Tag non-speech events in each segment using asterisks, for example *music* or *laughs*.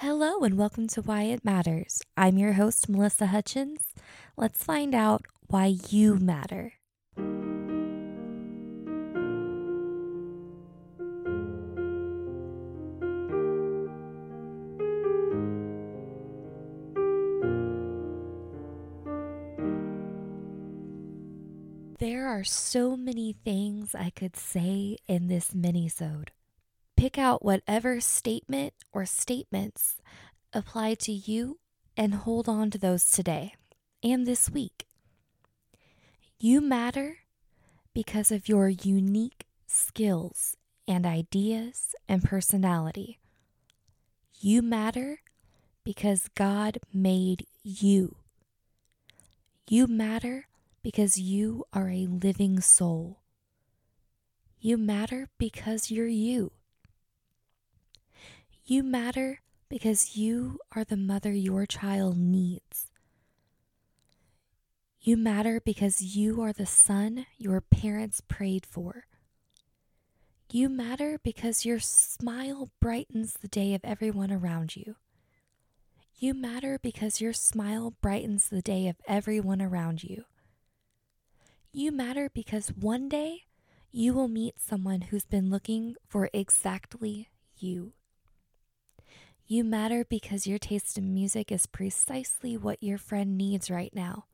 Hello and welcome to Why It Matters. I'm your host, Melissa Hutchins. Let's find out why you matter. There are so many things I could say in this minisode. Pick out whatever statement or statements apply to you and hold on to those today and this week. You matter because of your unique skills and ideas and personality. You matter because God made you. You matter because you are a living soul. You matter because you're you. You matter because you are the mother your child needs. You matter because you are the son your parents prayed for. You matter because your smile brightens the day of everyone around you. You matter because your smile brightens the day of everyone around you. You matter because one day you will meet someone who's been looking for exactly you. You matter because your taste in music is precisely what your friend needs right now.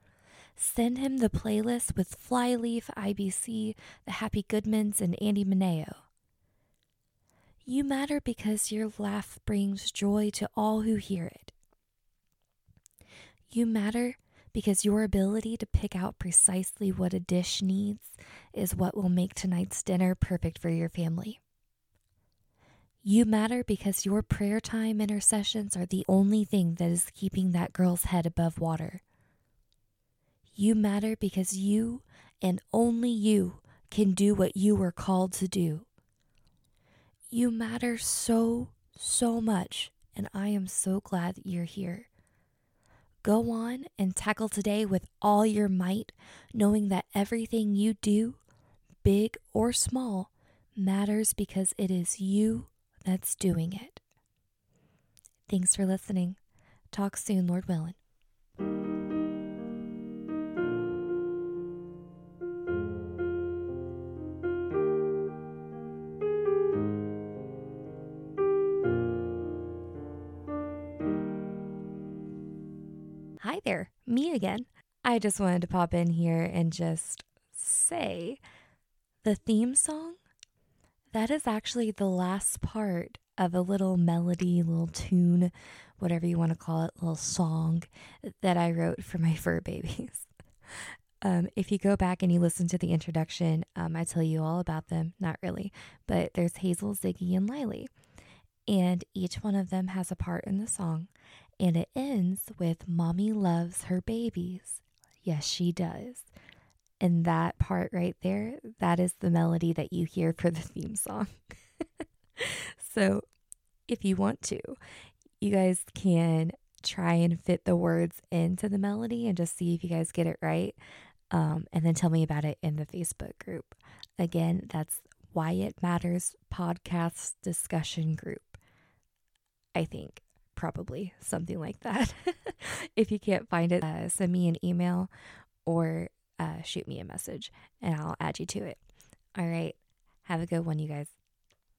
Send him the playlist with Flyleaf, IBC, the Happy Goodmans, and Andy Mineo. You matter because your laugh brings joy to all who hear it. You matter because your ability to pick out precisely what a dish needs is what will make tonight's dinner perfect for your family. You matter because your prayer time intercessions are the only thing that is keeping that girl's head above water. You matter because you and only you can do what you were called to do. You matter so, so much, and I am so glad that you're here. Go on and tackle today with all your might, knowing that everything you do, big or small, matters because it is you that's doing it. Thanks for listening. Talk soon, Lord willing. Hi there, me again. I just wanted to pop in here and just say the theme song that is actually the last part of a little melody, little tune, whatever you want to call it, little song that I wrote for my *laughs* fur babies. Um, if you go back and you listen to the introduction, um, I tell you all about them. Not really, but there's Hazel, Ziggy, and Lily. And each one of them has a part in the song. And it ends with Mommy loves her babies. Yes, she does. And that part right there, that is the melody that you hear for the theme song. *laughs* so if you want to, you guys can try and fit the words into the melody and just see if you guys get it right. Um, and then tell me about it in the Facebook group. Again, that's Why It Matters podcast discussion group. I think probably something like that. *laughs* if you can't find it, uh, send me an email or uh, shoot me a message and I'll add you to it. All right. Have a good one, you guys.